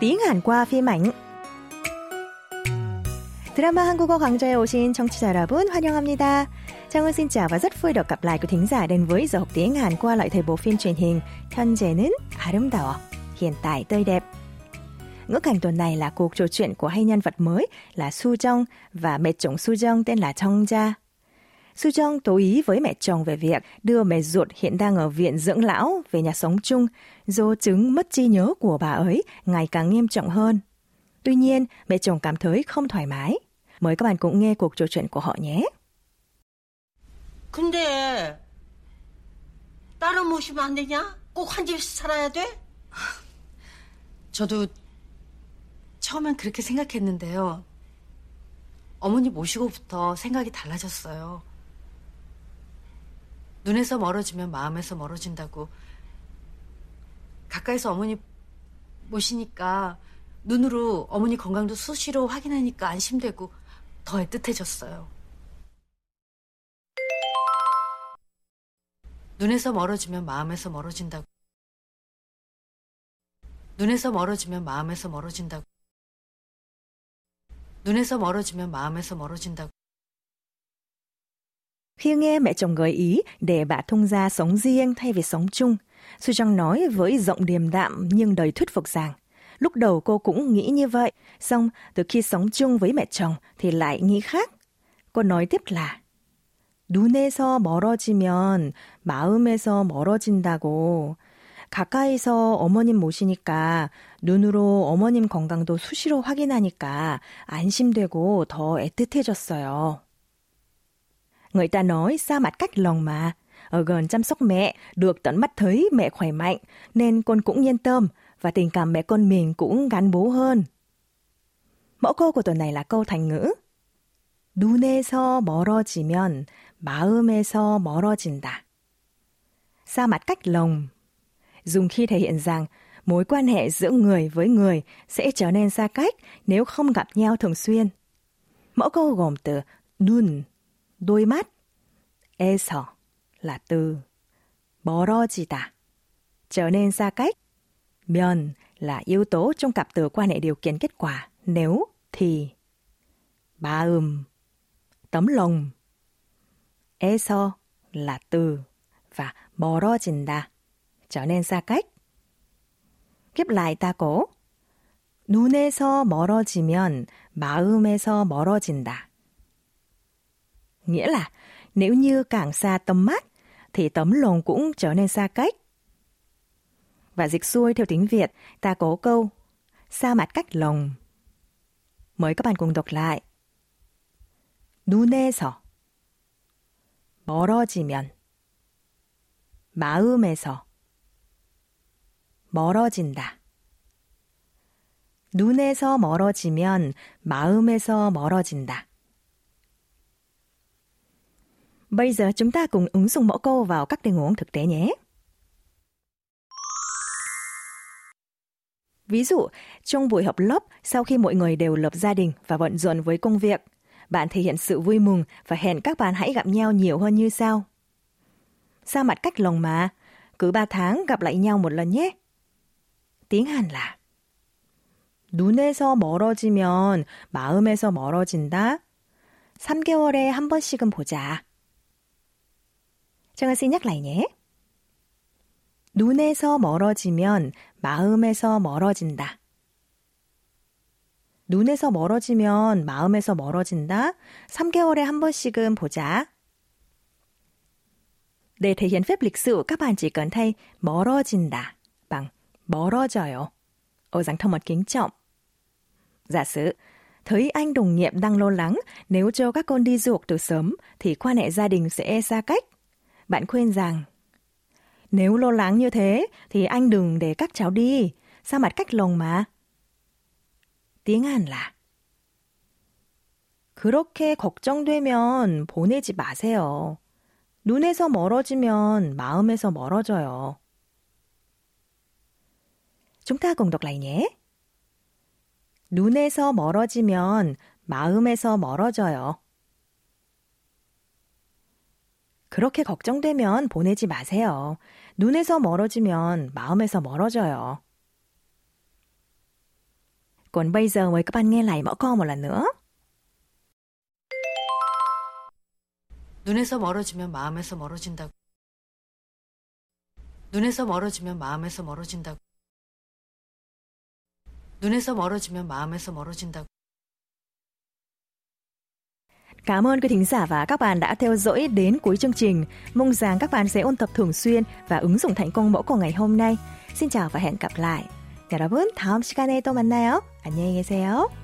tiếng Hàn qua phim ảnh. 드라마 한국어 강좌에 오신 청취자 여러분 환영합니다. Trang xin chào và rất vui được gặp lại quý thính giả đến với giờ học tiếng Hàn qua lại thời bộ phim truyền hình 현재는 아름다워, hiện tại tươi đẹp. Ngữ cảnh tuần này là cuộc trò chuyện của hai nhân vật mới là Su Jong và mẹ chồng Su Jong tên là Chong Gia. Su Jong tố ý với mẹ chồng về việc đưa mẹ ruột hiện đang ở viện dưỡng lão về nhà sống chung do chứng mất trí nhớ của bà ấy ngày càng nghiêm trọng hơn. Tuy nhiên, mẹ chồng cảm thấy không thoải mái. Mời các bạn cùng nghe cuộc trò chuyện của họ nhé. 근데 딸을 모시면 안 되냐? 꼭 한 집에서 살아야 돼? 저도 처음엔 그렇게 생각했는데요. 어머니 모시고부터 생각이 달라졌어요. 눈에서 멀어지면 마음에서 멀어진다고. 가까이서 어머니 모시니까 눈으로 어머니 건강도 수시로 확인하니까 안심되고 더 애틋해졌어요. 눈에서 멀어지면 마음에서 멀어진다고. 눈에서 멀어지면 마음에서 멀어진다고. 눈에서 멀어지면 마음에서 멀어진다고. Khi nghe mẹ chồng gợi ý để bà thông gia sống riêng thay vì sống chung, Su Jong nói với giọng điềm đạm nhưng đầy thuyết phục rằng lúc đầu cô cũng nghĩ như vậy, xong từ khi sống chung với mẹ chồng thì lại nghĩ khác. Cô nói tiếp là 눈에서 멀어지면 마음에서 멀어진다고. 가까이서 어머님 모시니까 눈으로 어머님 건강도 수시로 확인하니까 안심되고 더 애틋해졌어요. Người ta nói xa mặt cách lòng mà. Ở gần chăm sóc mẹ, được tận mắt thấy mẹ khỏe mạnh, nên con cũng yên tâm và tình cảm mẹ con mình cũng gắn bó hơn. Mẫu câu của tuần này là câu thành ngữ. 눈에서 멀어지면 마음에서 멀어진다. Xa mặt cách lòng. Dùng khi thể hiện rằng mối quan hệ giữa người với người sẽ trở nên xa cách nếu không gặp nhau thường xuyên. Mẫu câu gồm từ 눈, đôi mắt, 에서 là từ, 멀어지다, trở nên xa cách, 면 là yếu tố trong cặp từ quan hệ điều kiện kết quả nếu thì, 마음, tấm lòng, 에서 là từ và 멀어진다 trở nên xa cách. Kiếp lại ta cố. 눈에서 멀어지면 마음에서 멀어진다. Nghĩa là nếu như càng xa tầm mắt thì tấm lòng cũng trở nên xa cách. Và dịch xuôi theo tiếng Việt, ta có câu xa mặt cách lòng. Mời các bạn cùng đọc lại. 눈에서 멀어지면 마음에서 멀어진다. 눈에서 멀어지면 마음에서 멀어진다. Bây giờ chúng ta cùng ứng dụng mẫu câu vào các tình huống thực tế nhé. Ví dụ, trong buổi học lớp, sau khi mọi người đều lập gia đình và bận rộn với công việc, bạn thể hiện sự vui mừng và hẹn các bạn hãy gặp nhau nhiều hơn như sau. Sao mặt cách lòng mà, cứ ba tháng gặp lại nhau một lần nhé. Tiếng Hàn là 눈에서 멀어지면 마음에서 멀어진다. 3개월에 한 번씩은 보자. 정아 씨 nhắc lại nhé. 눈에서 멀어지면 마음에서 멀어진다. 눈에서 멀어지면 마음에서 멀어진다. 3개월에 한 번씩은 보자. Để thể hiện phép lịch sự, các bạn chỉ cần thay 멀어진다 bằng 멀어져요 ở dạng thông mật kính trọng. Giả sử, thấy anh đồng nghiệp đang lo lắng nếu cho các con đi du học từ sớm thì quan hệ gia đình sẽ xa cách. Bạn khuyên rằng, nếu lo lắng như thế thì anh đừng để các cháu đi, xa mặt cách lòng mà. tiếng Hàn là 그렇게 걱정되면 보내지 마세요. 눈에서 멀어지면 마음에서 멀어져요. Chúng ta cùng đọc lại nhé. 눈에서 멀어지면 마음에서 멀어져요. 그렇게 걱정되면 보내지 마세요. 눈에서 멀어지면 마음에서 멀어져요. Còn bây giờ mời các bạn nghe lại mẫu câu một lần nữa. 눈에서 멀어지면 마음에서 멀어진다고. 눈에서 멀어지면 마음에서 멀어진다고. 눈에서 멀어지면 마음에서 멀어진다고. Cảm ơn quý thính giả và các bạn đã theo dõi đến cuối chương trình. Mong rằng các bạn sẽ ôn tập thường xuyên và ứng dụng thành công mẫu câu ngày hôm nay. Xin chào và hẹn gặp lại. 여러분, 다음 시간에 또 만나요. 안녕히 계세요.